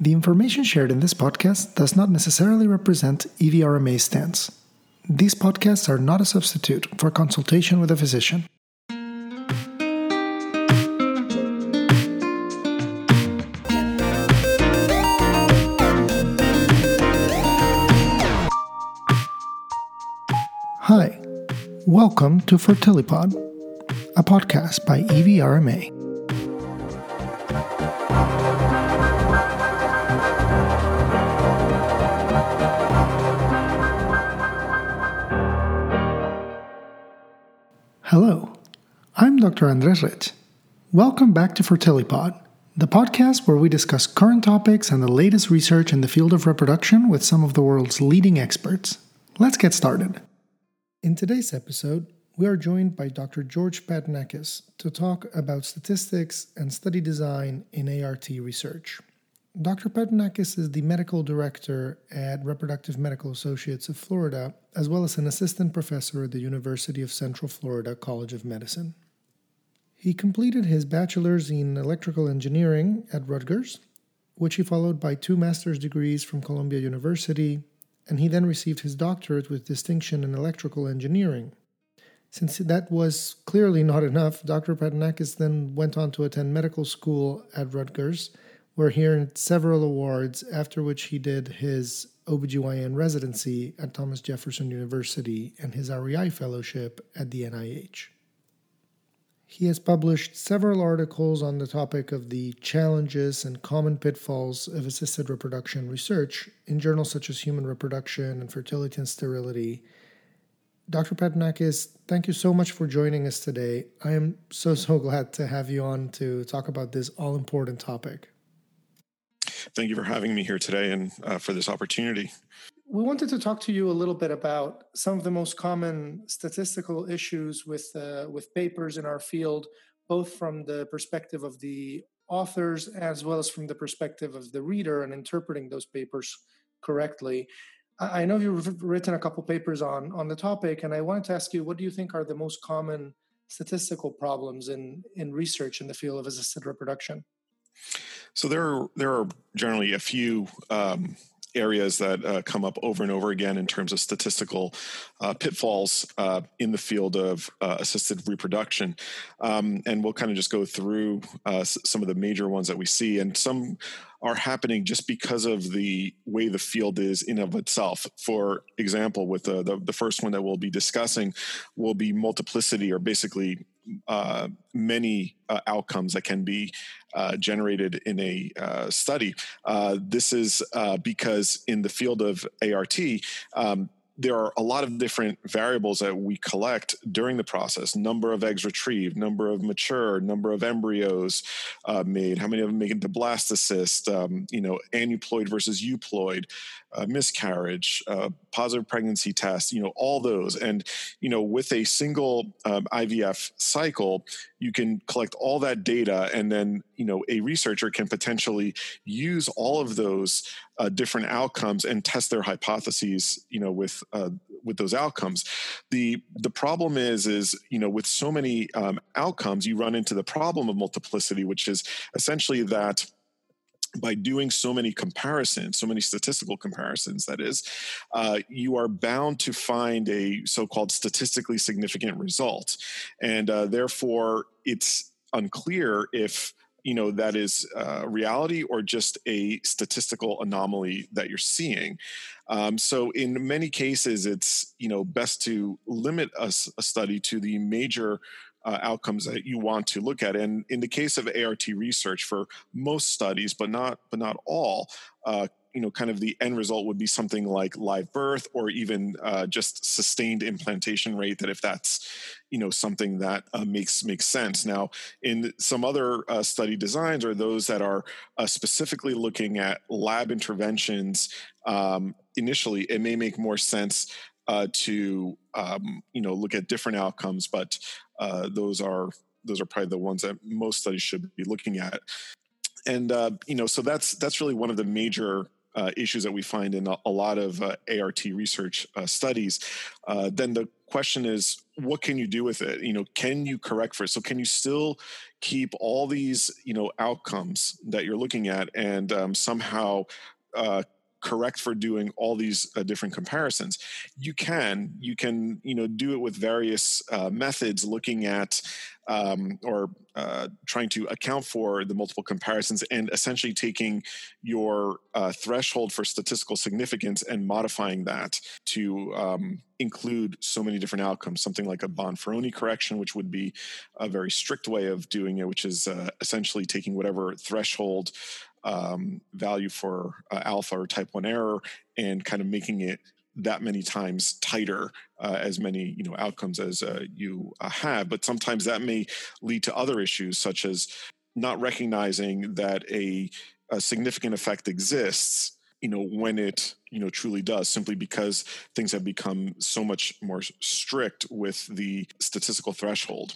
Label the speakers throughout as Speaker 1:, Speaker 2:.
Speaker 1: The information shared in this podcast does not necessarily represent IVIRMA's stance. These podcasts are not a substitute for consultation with a physician. Hi, welcome to Fertilipod, a podcast by EVRMA. Dr. Andres Reig. Welcome back to Fertilipod, the podcast where we discuss current topics and the latest research in the field of reproduction with some of the world's leading experts. Let's get started. In today's episode, we are joined by Dr. George Patounakis to talk about statistics and study design in ART research. Dr. Patounakis is the medical director at Reproductive Medical Associates of Florida, as well as an assistant professor at the University of Central Florida College of Medicine. He completed his bachelor's in electrical engineering at Rutgers, which he followed by two master's degrees from Columbia University, and he then received his doctorate with distinction in electrical engineering. Since that was clearly not enough, Dr. Patounakis then went on to attend medical school at Rutgers where he earned several awards, after which he did his OBGYN residency at Thomas Jefferson University and his REI fellowship at the NIH. He has published several articles on the topic of the challenges and common pitfalls of assisted reproduction research in journals such as Human Reproduction and Fertility and Sterility. Dr. Patounakis, thank you so much for joining us today. I am so, so glad to have you on to talk about this all important topic.
Speaker 2: Thank you for having me here today and uh, for this opportunity.
Speaker 1: We wanted to talk to you a little bit about some of the most common statistical issues with uh, with papers in our field, both from the perspective of the authors as well as from the perspective of the reader and interpreting those papers correctly. I know you've written a couple papers on on the topic, and I wanted to ask you, what do you think are the most common statistical problems in in research in the field of assisted reproduction?
Speaker 2: So there are there are generally a few um, areas that uh, come up over and over again in terms of statistical uh, pitfalls uh, in the field of uh, assisted reproduction. Um, and we'll kind of just go through uh, some of the major ones that we see. And some are happening just because of the way the field is in of itself. For example, with the, the, the first one that we'll be discussing will be multiplicity or basically uh, many uh, outcomes that can be uh, generated in a uh, study. Uh, this is uh, because in the field of ART, um, there are a lot of different variables that we collect during the process number of eggs retrieved number of mature number of embryos uh, made how many of them make it to blastocyst um, you know aneuploid versus euploid uh, miscarriage positive pregnancy test you know all those. And you know with a single um, ivf cycle you can collect all that data and then you know a researcher can potentially use all of those uh, different outcomes and test their hypotheses you know with uh, with those outcomes. The the problem is is you know with so many um, outcomes you run into the problem of multiplicity which is essentially that by doing so many comparisons, so many statistical comparisons, that is, uh, you are bound to find a so called statistically significant result. And uh, therefore, it's unclear if you know that is uh, reality or just a statistical anomaly that you're seeing um, so in many cases it's you know best to limit a, a study to the major uh, outcomes that you want to look at. And in the case of ART research for most studies but not but not all uh, you know kind of the end result would be something like live birth or even uh, just sustained implantation rate that if that's you know something that uh, makes makes sense. Now in some other uh, study designs or those that are uh, specifically looking at lab interventions um, initially it may make more sense uh, to um, you know look at different outcomes but uh, those are those are probably the ones that most studies should be looking at. And uh, you know so that's that's really one of the major uh, issues that we find in a, a lot of uh, ART research uh, studies. Uh, then the question is what can you do with it? You know can you correct for it? So can you still keep all these you know outcomes that you're looking at and um, somehow uh, correct for doing all these uh, different comparisons. You can you can you know do it with various uh, methods looking at um, or uh, trying to account for the multiple comparisons and essentially taking your uh, threshold for statistical significance and modifying that to um, include so many different outcomes. Something like a bonferroni correction which would be a very strict way of doing it which is uh, essentially taking whatever threshold um, value for uh, alpha or type 1 error and kind of making it that many times tighter uh, as many you know outcomes as uh, you uh, have. But sometimes that may lead to other issues such as not recognizing that a, a significant effect exists you know when it you know truly does simply because things have become so much more strict with the statistical threshold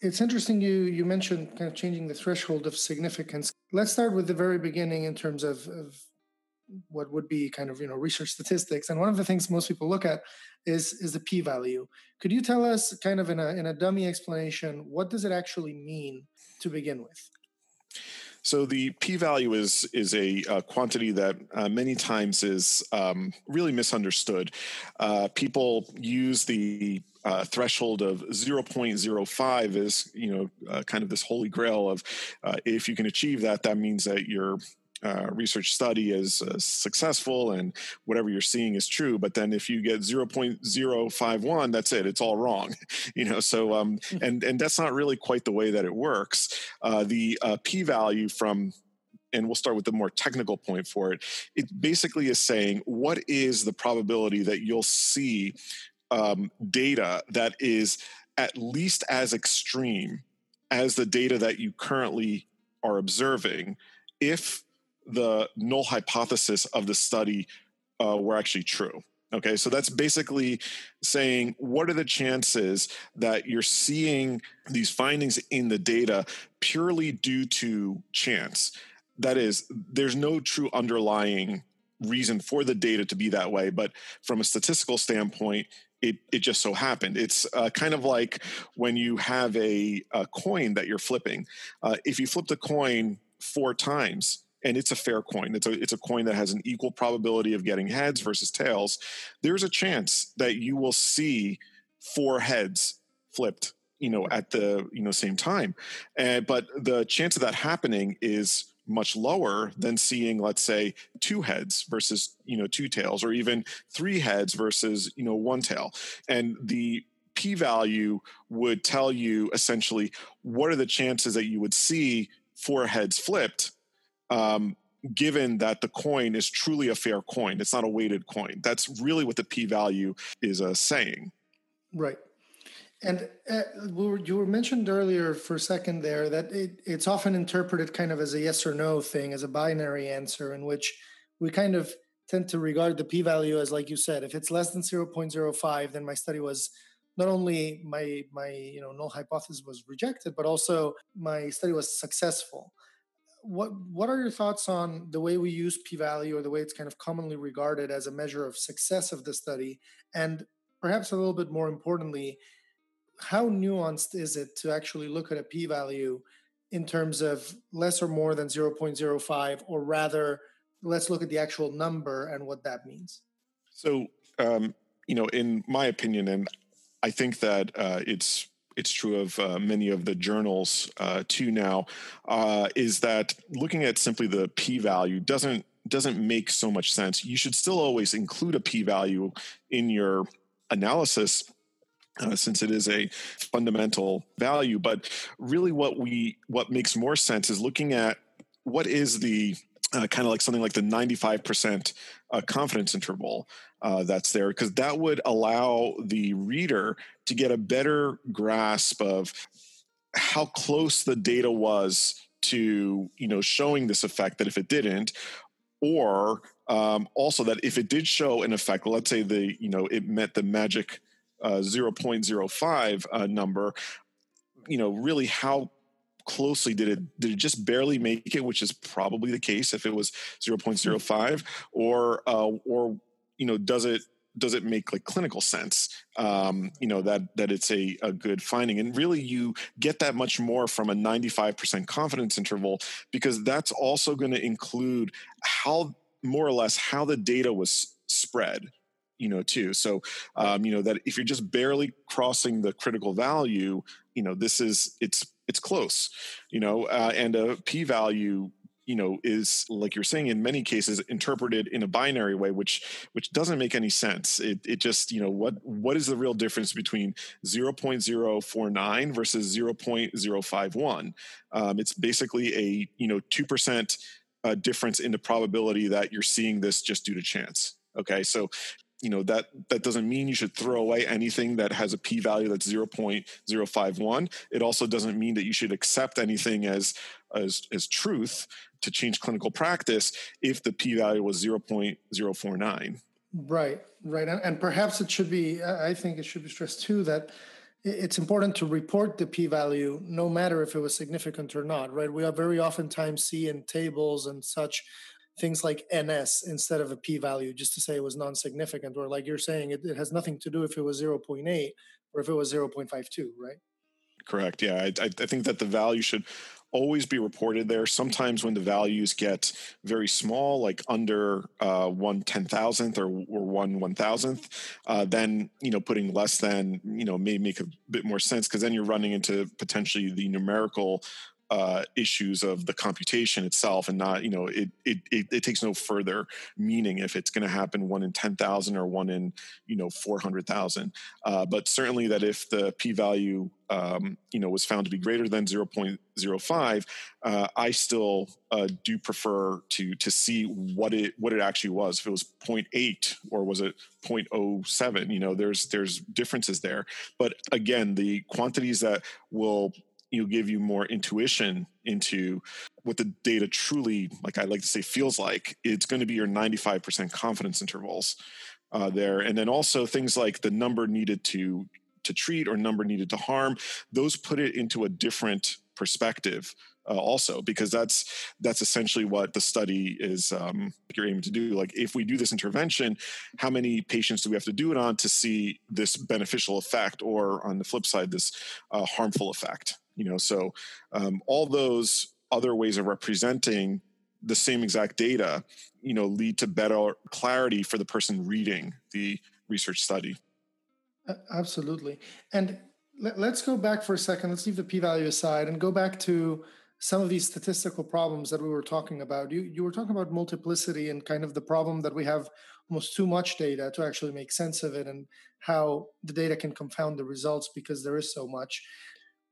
Speaker 1: it's interesting you you mentioned kind of changing the threshold of significance. Let's start with the very beginning in terms of, of what would be kind of you know research statistics and one of the things most people look at is is the p value could you tell us kind of in a in a dummy explanation what does it actually mean to begin with
Speaker 2: so the p-value is is a, quantity that uh, many times is um, really misunderstood. Uh, people use the uh, threshold of 0.05 is you know uh, kind of this holy grail of uh, if you can achieve that, that means that you're uh, research study is uh, successful and whatever you're seeing is true. But then if you get 0.051 that's it. It's all wrong you know? So um hmm. and and that's not really quite the way that it works. Uh, the uh, p value from and we'll start with the more technical point for it it basically is saying what is the probability that you'll see um, data that is at least as extreme as the data that you currently are observing if the null hypothesis of the study uh, were actually true. Okay, so that's basically saying what are the chances that you're seeing these findings in the data purely due to chance? That is, there's no true underlying reason for the data to be that way, but from a statistical standpoint, it, it just so happened. It's uh, kind of like when you have a, a coin that you're flipping. Uh, if you flip the coin four times, and it's a fair coin. It's a it's a coin that has an equal probability of getting heads versus tails. There's a chance that you will see four heads flipped, you know, at the you know same time. And but the chance of that happening is much lower than seeing let's say two heads versus you know two tails or even three heads versus you know one tail and the p value would tell you essentially what are the chances that you would see four heads flipped um, given that the coin is truly a fair coin. It's not a weighted coin. That's really what the p value is uh, saying.
Speaker 1: Right. And uh, you were mentioned earlier for a second there that it, it's often interpreted kind of as a yes or no thing, as a binary answer, in which we kind of tend to regard the p value as, like you said, if it's less than 0.05, then my study was not only my my you know null hypothesis was rejected, but also my study was successful. What what are your thoughts on the way we use p-value or the way it's kind of commonly regarded as a measure of success of the study? And perhaps a little bit more importantly how nuanced is it to actually look at a p-value in terms of less or more than 0.05 or rather let's look at the actual number and what that means
Speaker 2: so um, you know in my opinion and i think that uh, it's it's true of uh, many of the journals uh, too now, uh, is that looking at simply the p value doesn't doesn't make so much sense. You should still always include a p value in your analysis. Uh, since it is a fundamental value, but really, what we what makes more sense is looking at what is the uh, kind of like something like the 95% uh, confidence interval uh, that's there, because that would allow the reader to get a better grasp of how close the data was to you know showing this effect that if it didn't or um, also that if it did show an effect let's say the you know it met the magic uh, 0.05 uh, number you know really how closely did it did it just barely make it which is probably the case if it was 0.05 or uh, or you know does it does it make like clinical sense um, you know that that it's a, a good finding? And really you get that much more from a 95% confidence interval because that's also going to include how more or less how the data was spread you know too. So um, you know that if you're just barely crossing the critical value you know this is it's it's close you know uh, and a p value you know is like you're saying in many cases interpreted in a binary way which which doesn't make any sense. It, it just you know what what is the real difference between 0.049 versus 0.051 um, it's basically a you know 2% uh, difference in the probability that you're seeing this just due to chance okay? So you know that that doesn't mean you should throw away anything that has a p value that's 0.051 it also doesn't mean that you should accept anything as as as truth to change clinical practice if the p value was 0.049
Speaker 1: right right and, and perhaps it should be i think it should be stressed too that it's important to report the p-value no matter if it was significant or not right? We are very oftentimes see in tables and such things like ns instead of a p-value just to say it was non-significant or like you're saying it, it has nothing to do if it was 0.8 or if it was 0.52 right?
Speaker 2: Correct yeah I, I think that the value should always be reported there. Sometimes when the values get very small like under uh, one ten thousandth or, or one one thousandth uh, then you know putting less than you know may make a bit more sense because then you're running into potentially the numerical uh, issues of the computation itself and not you know it it, it, it takes no further meaning if it's going to happen one in 10,000 or one in you know 400,000 uh, but certainly that if the p-value um, you know was found to be greater than 0.05 uh, I still uh, do prefer to to see what it what it actually was. If it was 0.8 or was it 0.07 you know there's there's differences there. But again the quantities that will you know, give you more intuition into what the data truly, like I like to say, feels like. It's going to be your 95% confidence intervals uh, there, and then also things like the number needed to to treat or number needed to harm. Those put it into a different perspective. Uh, also because that's that's essentially what the study is um, you're aiming to do like if we do this intervention how many patients do we have to do it on to see this beneficial effect or on the flip side this uh, harmful effect you know so um, all those other ways of representing the same exact data you know lead to better clarity for the person reading the research study.
Speaker 1: Absolutely. And let, us go back for a second. Let's leave the p-value aside and go back to some of these statistical problems that we were talking about. You you were talking about multiplicity and kind of the problem that we have almost too much data to actually make sense of it and how the data can confound the results because there is so much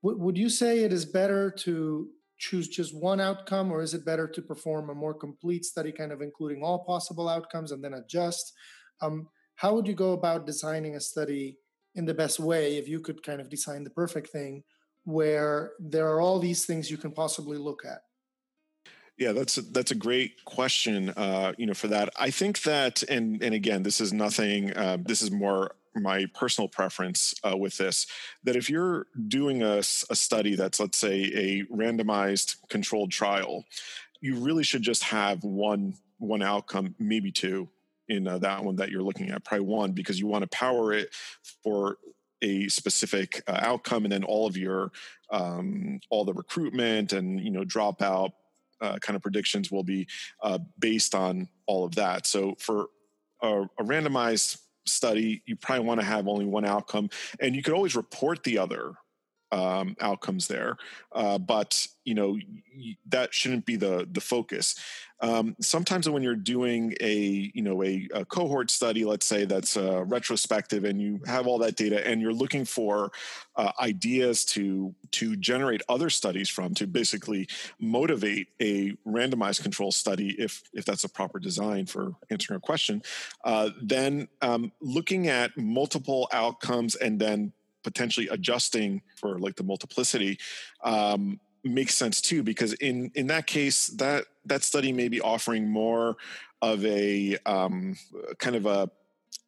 Speaker 1: would you say it is better to choose just one outcome, or is it better to perform a more complete study, kind of including all possible outcomes and then adjust? Um, how would you go about designing a study in the best way if you could kind of design the perfect thing where there are all these things you can possibly look at?
Speaker 2: Yeah, that's a, that's a great question. Uh, you know, for that, I think that, and and again, this is nothing. Uh, this is more my personal preference uh, with this that if you're doing a, a study that's let's say a randomized controlled trial you really should just have one one outcome maybe two in uh, that one that you're looking at probably one because you want to power it for a specific uh, outcome and then all of your um, all the recruitment and you know dropout uh, kind of predictions will be uh, based on all of that. So for a, a randomized study, you probably want to have only one outcome, and you could always report the other um, outcomes there. Uh, but you know that shouldn't be the the focus. Um, sometimes when you're doing a you know a, a cohort study, let's say that's uh, retrospective, and you have all that data, and you're looking for uh, ideas to to generate other studies from to basically motivate a randomized control study, if if that's a proper design for answering a question, uh, then um, looking at multiple outcomes and then potentially adjusting for like the multiplicity um, makes sense too because in in that case that that study may be offering more of a um, kind of a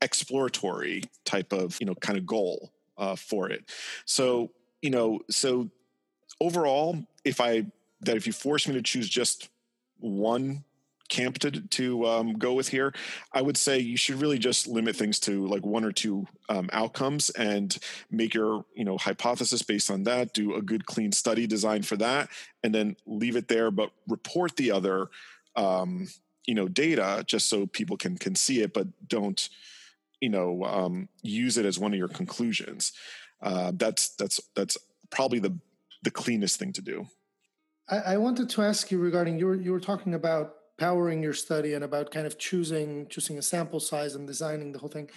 Speaker 2: exploratory type of you know kind of goal uh, for it. So you know so overall if i that if you force me to choose just one camp to to um, go with here. I would say you should really just limit things to like one or two um, outcomes and make your you know hypothesis based on that. Do a good clean study design for that, and then leave it there. But report the other um, you know data just so people can can see it, but don't you know um, use it as one of your conclusions. Uh, that's that's that's probably the the cleanest thing to do.
Speaker 1: I, I wanted to ask you regarding you were you were talking about powering your study and about kind of choosing choosing a sample size and designing the whole thing.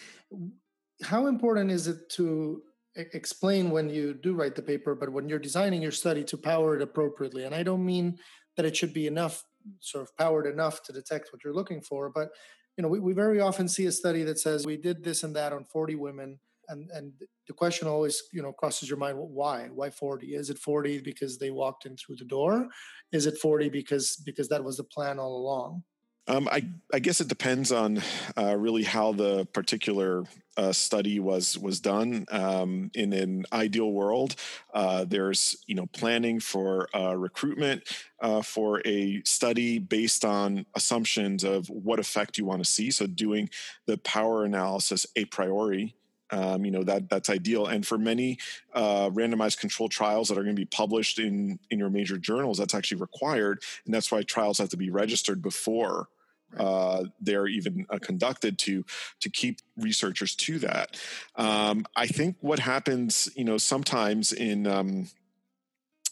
Speaker 1: How important is it to explain when you do write the paper but when you're designing your study to power it appropriately? And i don't mean that it should be enough sort of powered enough to detect what you're looking for but you know we, we very often see a study that says we did this and that on 40 women and and the question always you know crosses your mind why why 40 is it 40 because they walked in through the door is it 40 because because that was the plan all along
Speaker 2: um, I, I, guess it depends on uh, really how the particular uh, study was was done. Um, in an ideal world, uh, there's you know planning for uh, recruitment uh, for a study based on assumptions of what effect you want to see. So doing the power analysis a priori um, you know that that's ideal. And for many uh, randomized controlled trials that are going to be published in in your major journals, that's actually required, and that's why trials have to be registered before uh, they're even uh, conducted to to keep researchers to that. Um, I think what happens, you know, sometimes in um,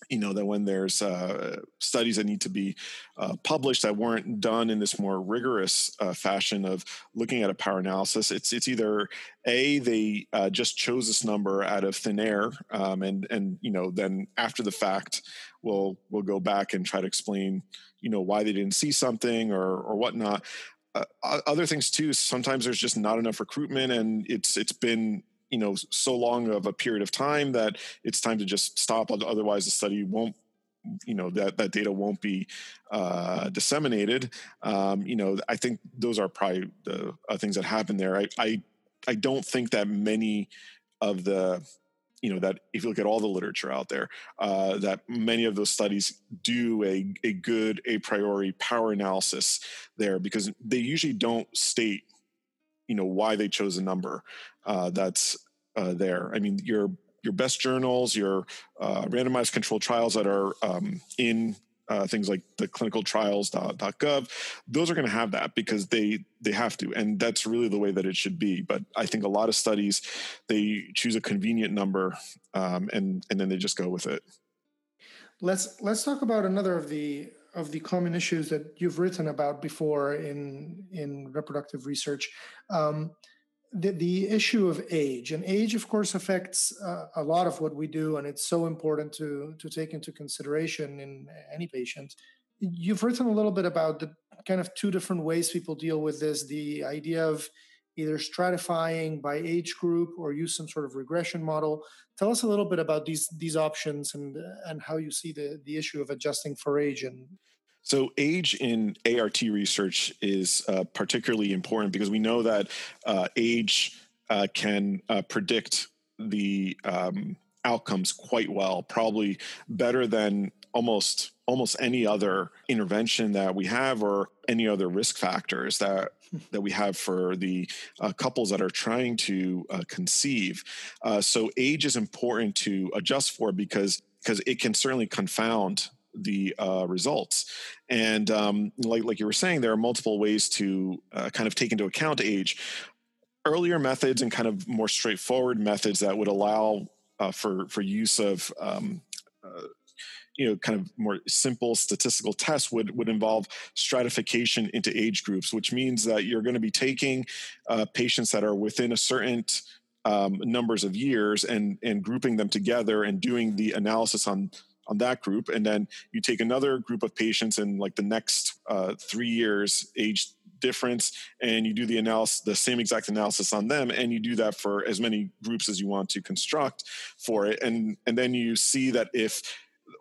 Speaker 2: you know that when there's uh, studies that need to be uh, published that weren't done in this more rigorous uh, fashion of looking at a power analysis it's it's either a they uh, just chose this number out of thin air um, and and you know then after the fact we'll we'll go back and try to explain you know why they didn't see something or or whatnot. Uh, other things too sometimes there's just not enough recruitment and it's it's been you know so long of a period of time that it's time to just stop otherwise the study won't you know that that data won't be uh, disseminated. Um, you know i think those are probably the uh, things that happen there. I, I i don't think that many of the you know that if you look at all the literature out there uh, that many of those studies do a, a good a priori power analysis there because they usually don't state you know why they chose a number uh, that's uh, there. I mean, your your best journals, your uh, randomized controlled trials that are um, in uh, things like the clinicaltrials.gov, those are going to have that because they they have to, and that's really the way that it should be. But I think a lot of studies they choose a convenient number um, and and then they just go with it.
Speaker 1: Let's let's talk about another of the of the common issues that you've written about before in in reproductive research. Um, the, the issue of age and age of course affects uh, a lot of what we do and it's so important to to take into consideration in any patient you've written a little bit about the kind of two different ways people deal with this the idea of either stratifying by age group or use some sort of regression model. Tell us a little bit about these these options and and how you see the the issue of adjusting for age and
Speaker 2: so, age in ART research is uh, particularly important because we know that uh, age uh, can uh, predict the um, outcomes quite well, probably better than almost almost any other intervention that we have or any other risk factors that that we have for the uh, couples that are trying to uh, conceive. Uh, so age is important to adjust for because because it can certainly confound the uh, results. And um, like like you were saying, there are multiple ways to uh, kind of take into account age. Earlier methods and kind of more straightforward methods that would allow uh, for for use of um, you know kind of more simple statistical tests would would involve stratification into age groups, which means that you're going to be taking uh, patients that are within a certain um, numbers of years and and grouping them together and doing the analysis on on that group. And then you take another group of patients in like the next uh, three years age difference and you do the analysis the same exact analysis on them and you do that for as many groups as you want to construct for it. And and then you see that if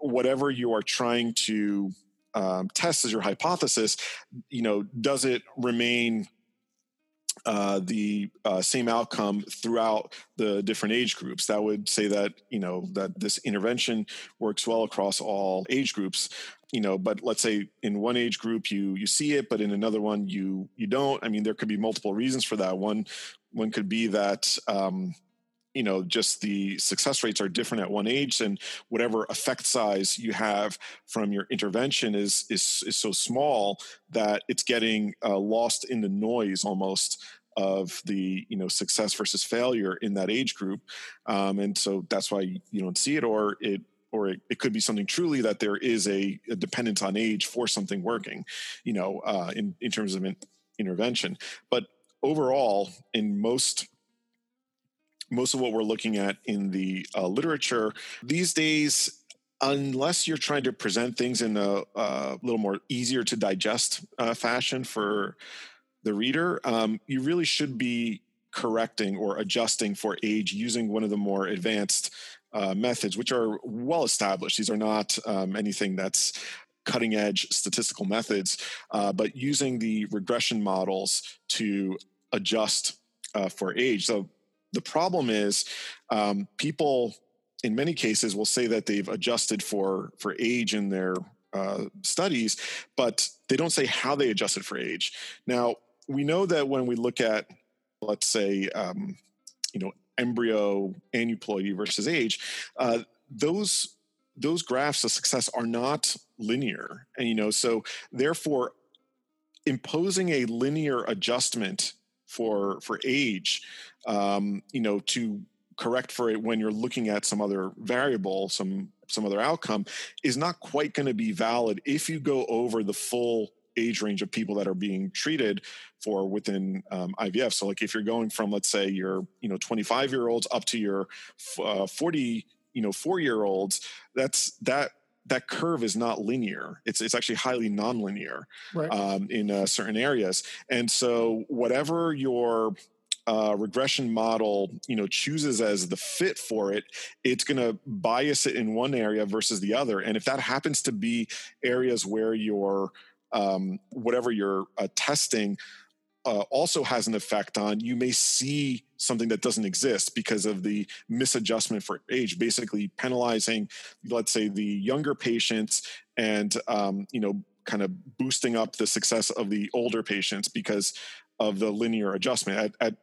Speaker 2: whatever you are trying to um, test as your hypothesis you know does it remain uh, the uh, same outcome throughout the different age groups. That would say that you know that this intervention works well across all age groups. You know, but let's say in one age group you you see it, but in another one you you don't. I mean, there could be multiple reasons for that. One one could be that um, you know just the success rates are different at one age and whatever effect size you have from your intervention is is, is so small that it's getting uh, lost in the noise almost of the you know success versus failure in that age group. Um, and so that's why you don't see it or it or it, it could be something truly that there is a, a dependence on age for something working you know uh, in, in terms of in, intervention. But overall in most most of what we're looking at in the uh, literature these days unless you're trying to present things in a, a little more easier to digest uh, fashion for the reader um, you really should be correcting or adjusting for age using one of the more advanced uh, methods which are well established. These are not um, anything that's cutting edge statistical methods uh, but using the regression models to adjust uh, for age. So the problem is um, people in many cases will say that they've adjusted for for age in their uh, studies, but they don't say how they adjusted for age. Now we know that when we look at, let's say, um, you know, embryo aneuploidy versus age, uh, those those graphs of success are not linear, and you know, so therefore, imposing a linear adjustment for for age um, you know to correct for it when you're looking at some other variable some some other outcome is not quite going to be valid if you go over the full age range of people that are being treated for within um, IVF. So, like if you're going from, let's say, your you know 25 year olds up to your uh, 40 you know four year olds, that's that that curve is not linear. It's it's actually highly nonlinear right. um, in uh, certain areas. And so, whatever your uh, regression model, you know, chooses as the fit for it, it's going to bias it in one area versus the other. And if that happens to be areas where your um, whatever you're uh, testing uh, also has an effect on, you may see something that doesn't exist because of the misadjustment for age, basically penalizing, let's say, the younger patients and, um, you know, kind of boosting up the success of the older patients because of the linear adjustment. At, at,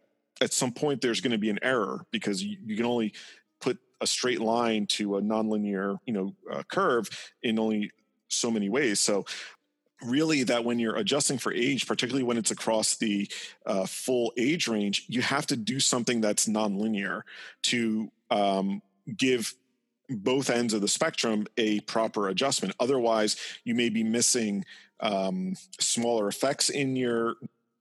Speaker 2: at some point, there's going to be an error because you, you, can only put a straight line to a nonlinear, you know, uh, curve in only so many ways. So really that when you're adjusting for age, particularly when it's across the uh, full age range, you have to do something that's nonlinear to um, give both ends of the spectrum a proper adjustment. Otherwise, you may be missing um, smaller effects in your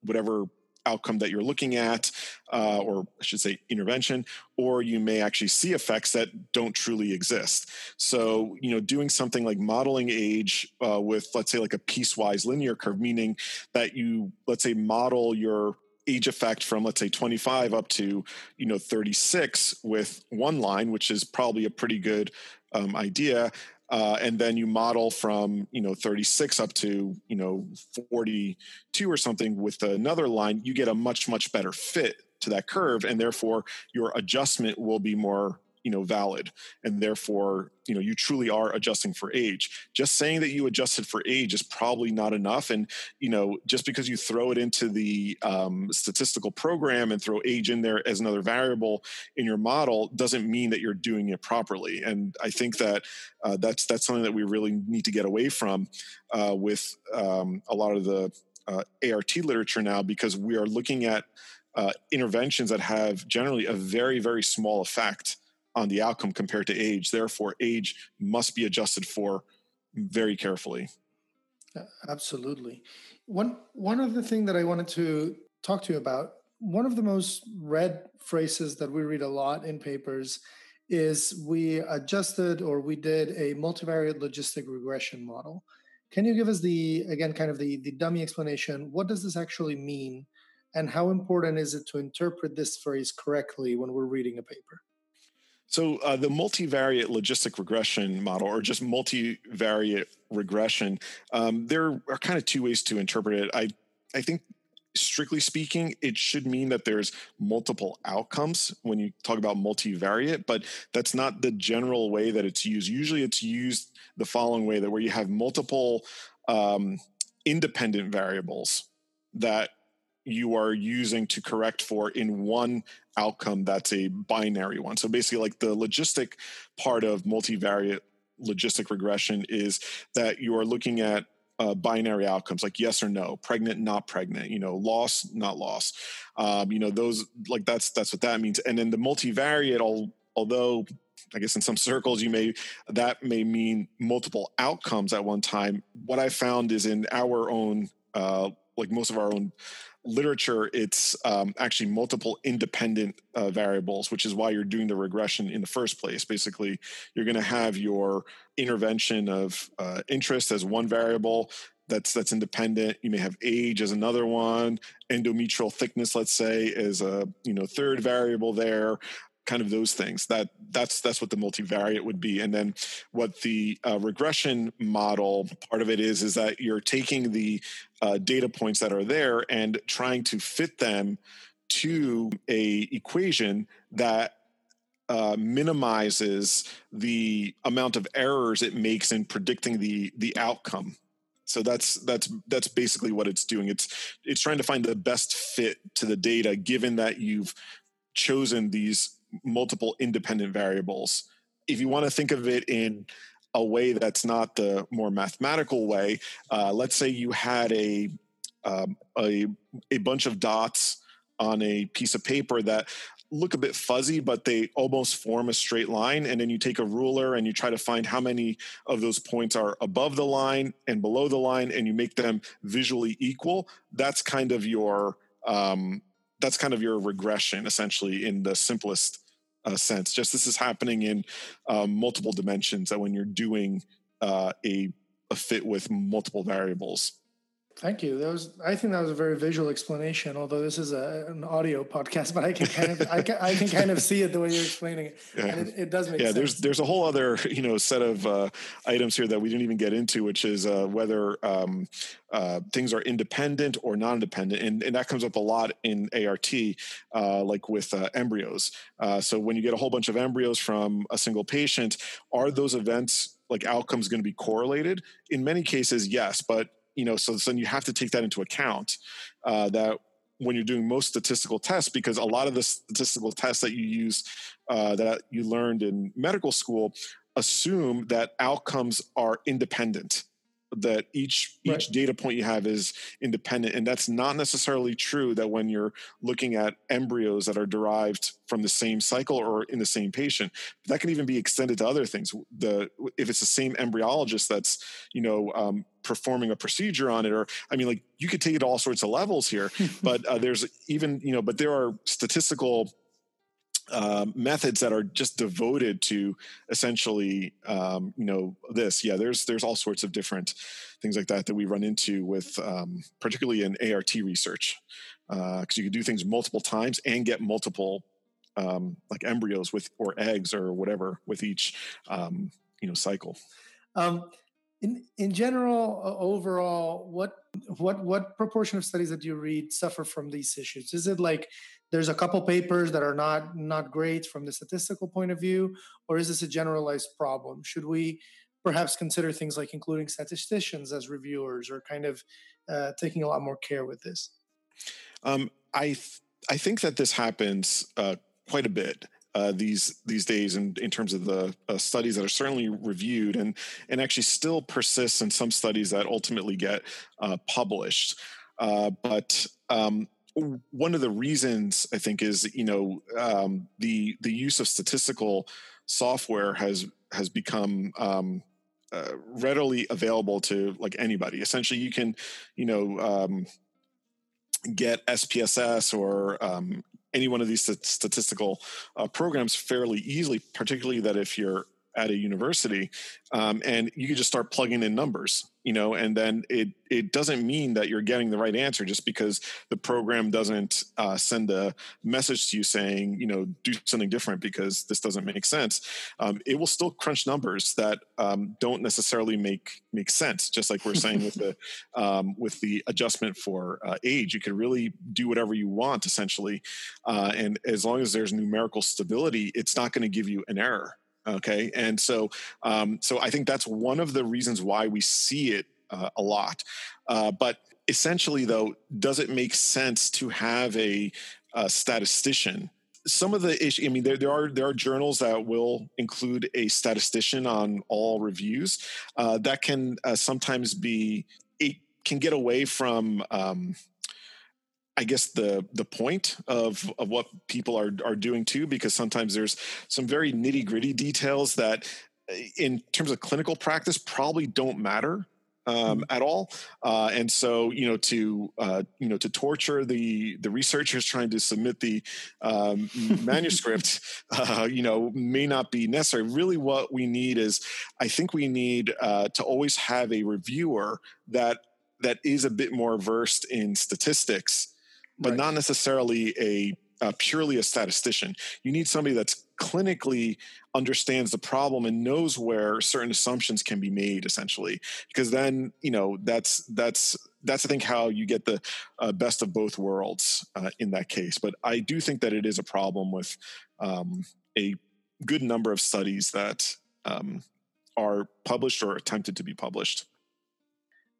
Speaker 2: whatever outcome that you're looking at, uh, or I should say intervention, or you may actually see effects that don't truly exist. So, you know, doing something like modeling age uh, with, let's say, like a piecewise linear curve, meaning that you, let's say, model your age effect from let's say 25 up to you know 36 with one line which is probably a pretty good um, idea uh, and then you model from you know 36 up to you know 42 or something with another line you get a much much better fit to that curve and therefore your adjustment will be more you know valid and therefore you know you truly are adjusting for age. Just saying that you adjusted for age is probably not enough and you know just because you throw it into the um, statistical program and throw age in there as another variable in your model doesn't mean that you're doing it properly. And i think that uh, that's that's something that we really need to get away from uh, with um, a lot of the uh, ART literature now because we are looking at uh, interventions that have generally a very very small effect on the outcome compared to age. Therefore, age must be adjusted for very carefully.
Speaker 1: Absolutely. One one other thing that I wanted to talk to you about, one of the most read phrases that we read a lot in papers is we adjusted or we did a multivariate logistic regression model. Can you give us the again kind of the, the dummy explanation? What does this actually mean? And how important is it to interpret this phrase correctly when we're reading a paper?
Speaker 2: So uh, the multivariate logistic regression model, or just multivariate regression, um, there are kind of two ways to interpret it. I I think strictly speaking, it should mean that there's multiple outcomes when you talk about multivariate, but that's not the general way that it's used. Usually it's used the following way that where you have multiple um, independent variables that you are using to correct for in one outcome that's a binary one. So basically, like the logistic part of multivariate logistic regression is that you are looking at uh, binary outcomes like yes or no pregnant not pregnant you know loss not loss um, you know those like that's that's what that means and then the multivariate all, although i guess in some circles you may that may mean multiple outcomes at one time what i found is in our own uh, like most of our own literature, it's um, actually multiple independent uh, variables, which is why you're doing the regression in the first place. Basically, you're going to have your intervention of uh, interest as one variable that's that's independent. You may have age as another one, endometrial thickness, let's say, as a you know third variable there kind of those things. That that's that's what the multivariate would be. And then what the uh, regression model part of it is is that you're taking the uh, data points that are there and trying to fit them to a equation that uh, minimizes the amount of errors it makes in predicting the the outcome. So that's that's that's basically what it's doing. It's it's trying to find the best fit to the data given that you've chosen these multiple independent variables. If you want to think of it in a way that's not the more mathematical way, uh, let's say you had a, um, a a bunch of dots on a piece of paper that look a bit fuzzy, but they almost form a straight line. And then you take a ruler and you try to find how many of those points are above the line and below the line, and you make them visually equal. That's kind of your um, that's kind of your regression, essentially, in the simplest uh, sense. Just this is happening in um, multiple dimensions. That when you're doing uh, a a fit with multiple variables.
Speaker 1: Thank you. That was I think that was a very visual explanation. Although this is a, an audio podcast, but I can kind of I can, I can kind of see it the way you're explaining it, yeah. and it, it, does make sense.
Speaker 2: yeah,
Speaker 1: sense.
Speaker 2: there's there's a whole other you know set of uh, items here that we didn't even get into, which is uh, whether um, uh, things are independent or non-independent, and, and that comes up a lot in ART, uh, like with uh, embryos. Uh, so when you get a whole bunch of embryos from a single patient, are those events like outcomes going to be correlated? In many cases, yes, but you know, so then you have to take that into account uh, that when you're doing most statistical tests, because a lot of the statistical tests that you use uh, that you learned in medical school assume that outcomes are independent that each right. each data point you have is independent and that's not necessarily true that when you're looking at embryos that are derived from the same cycle or in the same patient that can even be extended to other things the if it's the same embryologist that's you know um, performing a procedure on it or i mean like you could take it to all sorts of levels here but uh, there's even you know but there are statistical uh, methods that are just devoted to essentially um, you know this. Yeah there's there's all sorts of different things like that that we run into with um, particularly in ART research because uh, you can do things multiple times and get multiple um, like embryos with or eggs or whatever with each um, you know cycle.
Speaker 1: Um, in in general uh, overall what what what proportion of studies that you read suffer from these issues? Is it like there's a couple papers that are not not great from the statistical point of view or is this a generalized problem? Should we perhaps consider things like including statisticians as reviewers or kind of uh, taking a lot more care with this?
Speaker 2: Um, i th- i think that this happens uh, quite a bit uh, these these days in, in terms of the uh, studies that are certainly reviewed and and actually still persists in some studies that ultimately get uh, published. Uh, but um, one of the reasons I think is you know um, the the use of statistical software has has become um, uh, readily available to like anybody. Essentially, you can you know um, get SPSS or um, any one of these statistical uh, programs fairly easily. Particularly that if you're at a university, um, and you can just start plugging in numbers, you know, and then it it doesn't mean that you're getting the right answer just because the program doesn't uh, send a message to you saying, you know, do something different because this doesn't make sense. Um, it will still crunch numbers that um, don't necessarily make make sense. Just like we're saying with the um, with the adjustment for uh, age, you can really do whatever you want essentially, uh, and as long as there's numerical stability, it's not going to give you an error okay and so um, so i think that's one of the reasons why we see it uh, a lot. Uh, but essentially though does it make sense to have a, a statistician? Some of the issue i mean there, there are there are journals that will include a statistician on all reviews uh, that can uh, sometimes be it can get away from um, I guess the the point of of what people are are doing too, because sometimes there's some very nitty gritty details that, eh, in terms of clinical practice, probably don't matter um, mm-hmm. at all. Uh, and so, you know, to uh, you know, to torture the the researchers trying to submit the um, manuscript, uh, you know, may not be necessary. Really, what we need is, I think we need uh, to always have a reviewer that that is a bit more versed in statistics but right. not necessarily a purely a statistician. You need somebody that's clinically understands the problem and knows where certain assumptions can be made essentially because then you know that's that's that's i think how you get the uh, best of both worlds uh, in that case but i do think that it is a problem with um, a good number of studies that um, are published or attempted to be published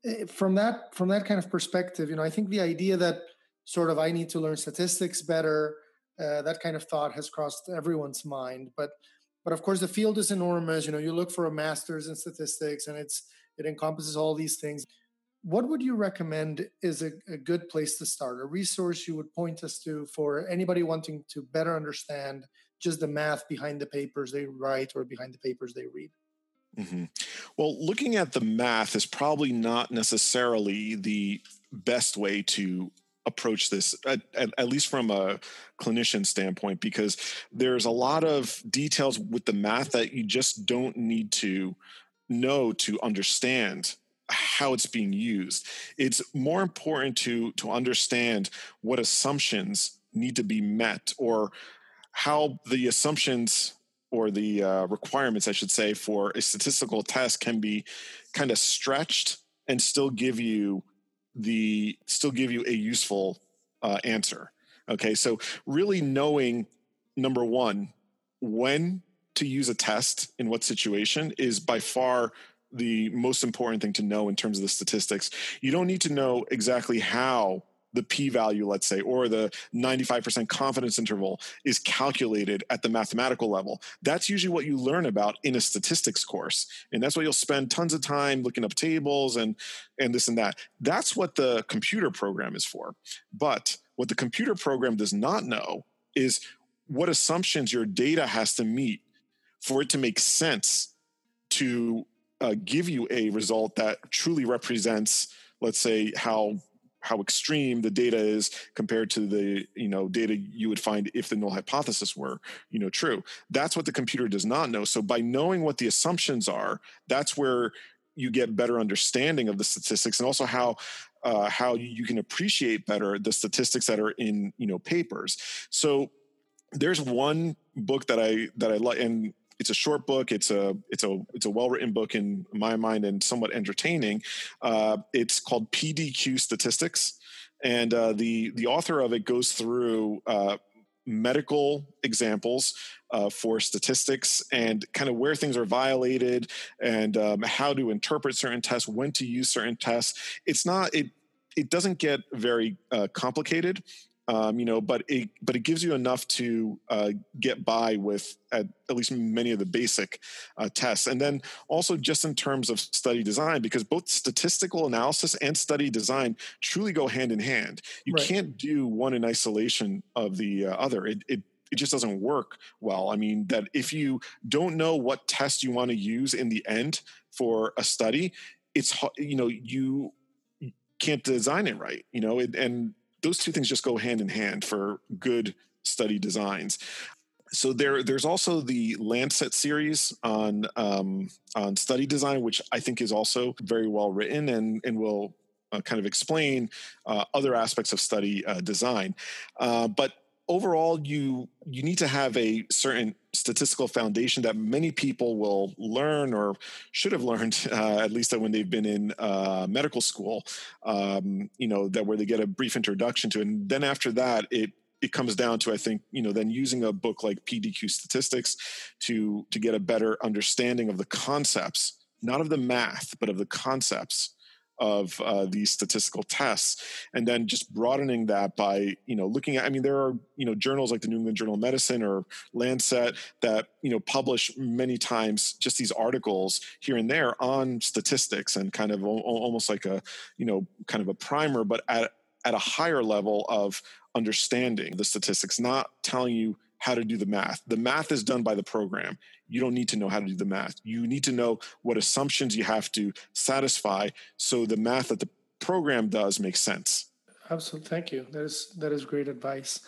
Speaker 1: eh, from that from that kind of perspective you know i think the idea that sort of I need to learn statistics better. Uh, that kind of thought has crossed everyone's mind. But but of course the field is enormous. You know, you look for a master's in statistics, and it's it encompasses all these things. What would you recommend is a, a good place to start? A resource you would point us to for anybody wanting to better understand just the math behind the papers they write or behind the papers they read.
Speaker 2: Mm-hmm. Well, looking at the math is probably not necessarily the best way to approach this at, at, least from a clinician standpoint because there's a lot of details with the math that you just don't need to know to understand how it's being used. It's more important to to understand what assumptions need to be met or how the assumptions or the uh, requirements i should say for a statistical test can be kind of stretched and still give you the still give you a useful uh, answer. Okay, so really knowing number one when to use a test in what situation is by far the most important thing to know in terms of the statistics. You don't need to know exactly how the p value, let's say, or the 95% confidence interval is calculated at the mathematical level. That's usually what you learn about in a statistics course. And that's why you'll spend tons of time looking up tables and, and this and that. That's what the computer program is for. But what the computer program does not know is what assumptions your data has to meet for it to make sense to uh, give you a result that truly represents, let's say, how how extreme the data is compared to the you know data you would find if the null hypothesis were you know true. That's what the computer does not know. So by knowing what the assumptions are that's where you get better understanding of the statistics and also how uh, how you can appreciate better the statistics that are in you know papers. So there's one book that i that i like and it's a short book. It's a it's a it's a well written book in my mind and somewhat entertaining. Uh, it's called PDQ Statistics, and uh, the the author of it goes through. Uh, medical examples uh, for statistics and kind of where things are violated and um, how to interpret certain tests when to use certain tests it's not it it doesn't get very uh, complicated um, you know, but it but it gives you enough to uh, get by with at, at, least many of the basic uh, tests, and then also just in terms of study design, because both statistical analysis and study design truly go hand in hand. You right. can't do one in isolation of the uh, other. It, it it just doesn't work well. I mean, that if you don't know what test you want to use in the end for a study, it's you know you can't design it right. You know, it, and those two things just go hand in hand for good study designs. so there there's also the Lancet series on um, on study design, which I think is also very well written and and will uh, kind of explain uh, other aspects of study uh, design. Uh, but overall, you you need to have a certain statistical foundation that many people will learn or should have learned uh, at least when they've been in uh, medical school. Um, you know that where they get a brief introduction to, it. and then after that, it it comes down to I think you know then using a book like PDQ Statistics to to get a better understanding of the concepts, not of the math, but of the concepts of uh, these statistical tests and then just broadening that by you know looking at i mean there are you know journals like the new england journal of medicine or lancet that you know publish many times just these articles here and there on statistics and kind of almost like a you know kind of a primer but at at a higher level of understanding the statistics, not telling you how to do the math. The math is done by the program. You don't need to know how to do the math. You need to know what assumptions you have to satisfy so the math that the program does makes sense.
Speaker 1: Absolutely. Thank you. That is that is great advice.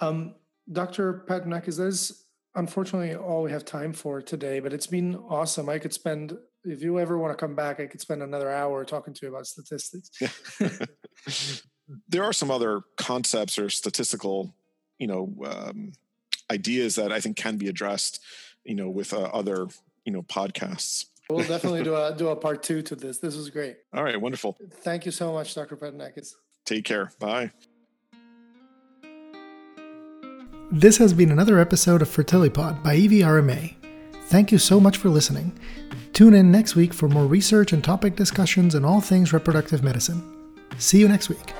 Speaker 1: Um, Dr. Patounakis, that is unfortunately all we have time for today, but it's been awesome. I could spend if you ever want to come back, I could spend another hour talking to you about statistics.
Speaker 2: there are some other concepts or statistical, you know, um, ideas that I think can be addressed, you know, with uh, other, you know, podcasts.
Speaker 1: We'll definitely do a do a part two to this. This was great.
Speaker 2: All right, wonderful.
Speaker 1: Thank you so much, Dr. Patounakis.
Speaker 2: Take care. Bye.
Speaker 1: This has been another episode of Fertilipod by IVIRMA. Thank you so much for listening. Tune in next week for more research and topic discussions on all things reproductive medicine. See you next week.